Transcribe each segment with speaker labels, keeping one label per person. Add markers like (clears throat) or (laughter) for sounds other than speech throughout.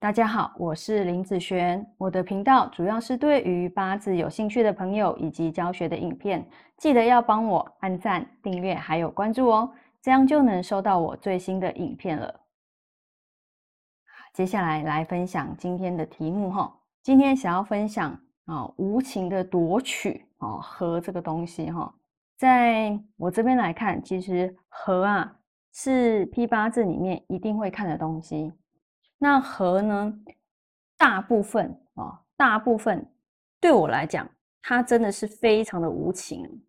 Speaker 1: 大家好，我是林子璇。我的频道主要是对于八字有兴趣的朋友以及教学的影片，记得要帮我按赞、订阅还有关注哦，这样就能收到我最新的影片了。接下来来分享今天的题目哈，今天想要分享啊无情的夺取啊和这个东西哈，在我这边来看，其实和啊是批八字里面一定会看的东西。那和呢？大部分啊，大部分对我来讲，它真的是非常的无情。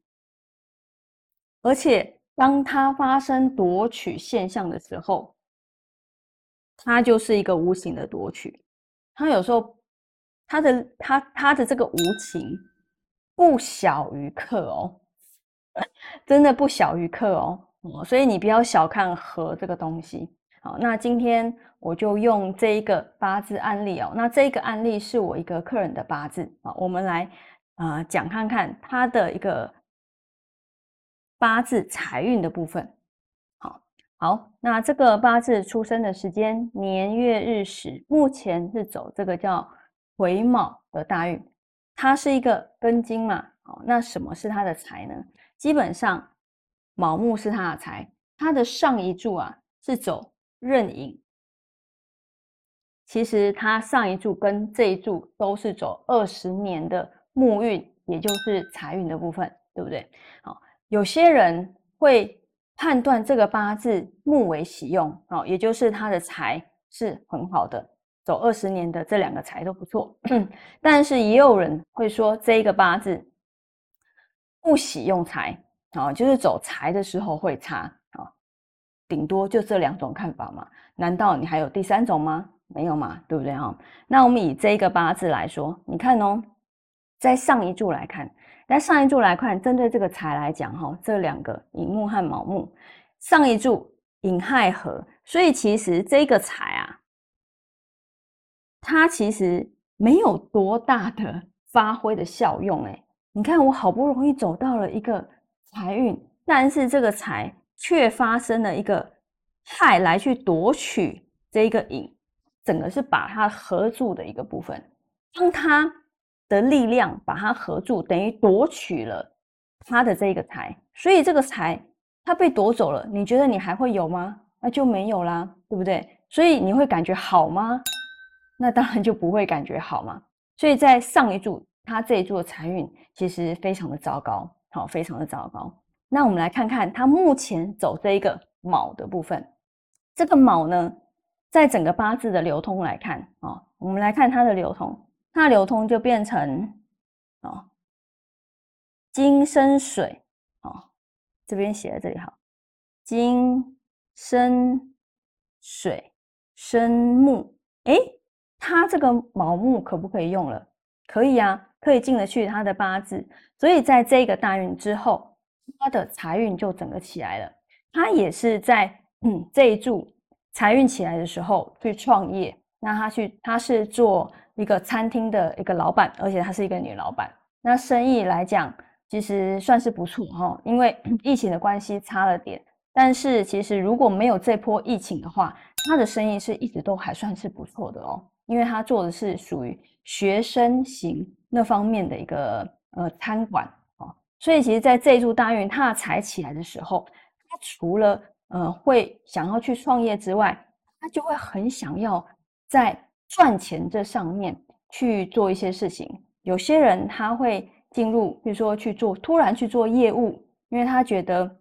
Speaker 1: 而且，当它发生夺取现象的时候，它就是一个无形的夺取。它有时候，它的它它的这个无情，不小于克哦，(laughs) 真的不小于克哦。所以你不要小看和这个东西。好，那今天我就用这一个八字案例哦。那这个案例是我一个客人的八字啊，我们来啊讲看看他的一个八字财运的部分。好，好，那这个八字出生的时间、年月日时，目前是走这个叫癸卯的大运，它是一个根金嘛。好，那什么是他的财呢？基本上卯木是他的财，他的上一柱啊是走。壬寅，其实他上一柱跟这一柱都是走二十年的木运，也就是财运的部分，对不对？好，有些人会判断这个八字木为喜用，哦，也就是他的财是很好的，走二十年的这两个财都不错。(coughs) 但是也有人会说这一个八字不喜用财，啊，就是走财的时候会差。顶多就这两种看法嘛？难道你还有第三种吗？没有嘛，对不对哈？那我们以这个八字来说，你看哦，在上一柱来看，在上一柱来看，针对这个财来讲哈，这两个寅木和卯木，上一柱寅亥合，所以其实这个财啊，它其实没有多大的发挥的效用哎。你看我好不容易走到了一个财运，但是这个财。却发生了一个亥来去夺取这一个引，整个是把它合住的一个部分。当它的力量把它合住，等于夺取了它的这个财，所以这个财它被夺走了。你觉得你还会有吗？那就没有啦，对不对？所以你会感觉好吗？那当然就不会感觉好嘛。所以在上一柱，它这一柱财运其实非常的糟糕，好，非常的糟糕。那我们来看看它目前走这一个卯的部分，这个卯呢，在整个八字的流通来看啊，我们来看它的流通，它流通就变成啊金生水啊，这边写在这里哈，金生水生木，诶，它这个卯木可不可以用了？可以啊，可以进得去它的八字，所以在这个大运之后。它的财运就整个起来了。它也是在嗯这一柱财运起来的时候去创业。那他去，他是做一个餐厅的一个老板，而且他是一个女老板。那生意来讲，其实算是不错哈。因为 (clears throat) 疫情的关系差了点，但是其实如果没有这波疫情的话，他的生意是一直都还算是不错的哦。因为他做的是属于学生型那方面的一个呃餐馆。所以，其实，在这一柱大运它财起来的时候，他除了呃会想要去创业之外，他就会很想要在赚钱这上面去做一些事情。有些人他会进入，比如说去做，突然去做业务，因为他觉得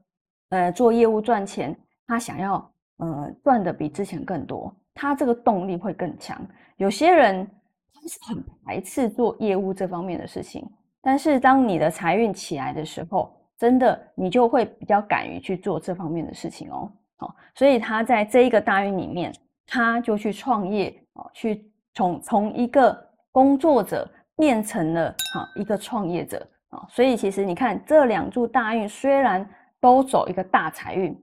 Speaker 1: 呃做业务赚钱，他想要呃赚的比之前更多，他这个动力会更强。有些人他是很排斥做业务这方面的事情。但是当你的财运起来的时候，真的你就会比较敢于去做这方面的事情哦。好，所以他在这一个大运里面，他就去创业哦，去从从一个工作者变成了哈一个创业者啊。所以其实你看这两柱大运虽然都走一个大财运，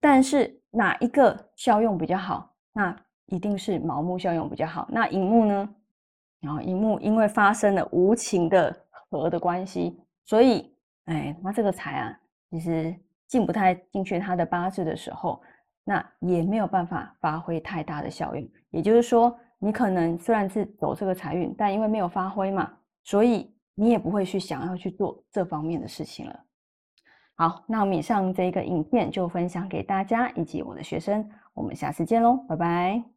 Speaker 1: 但是哪一个效用比较好？那一定是卯木效用比较好。那寅木呢？然后寅木因为发生了无情的。和的关系，所以，哎，那这个财啊，其实进不太进去他的八字的时候，那也没有办法发挥太大的效应。也就是说，你可能虽然是走这个财运，但因为没有发挥嘛，所以你也不会去想要去做这方面的事情了。好，那我们以上这个影片就分享给大家以及我的学生，我们下次见喽，拜拜。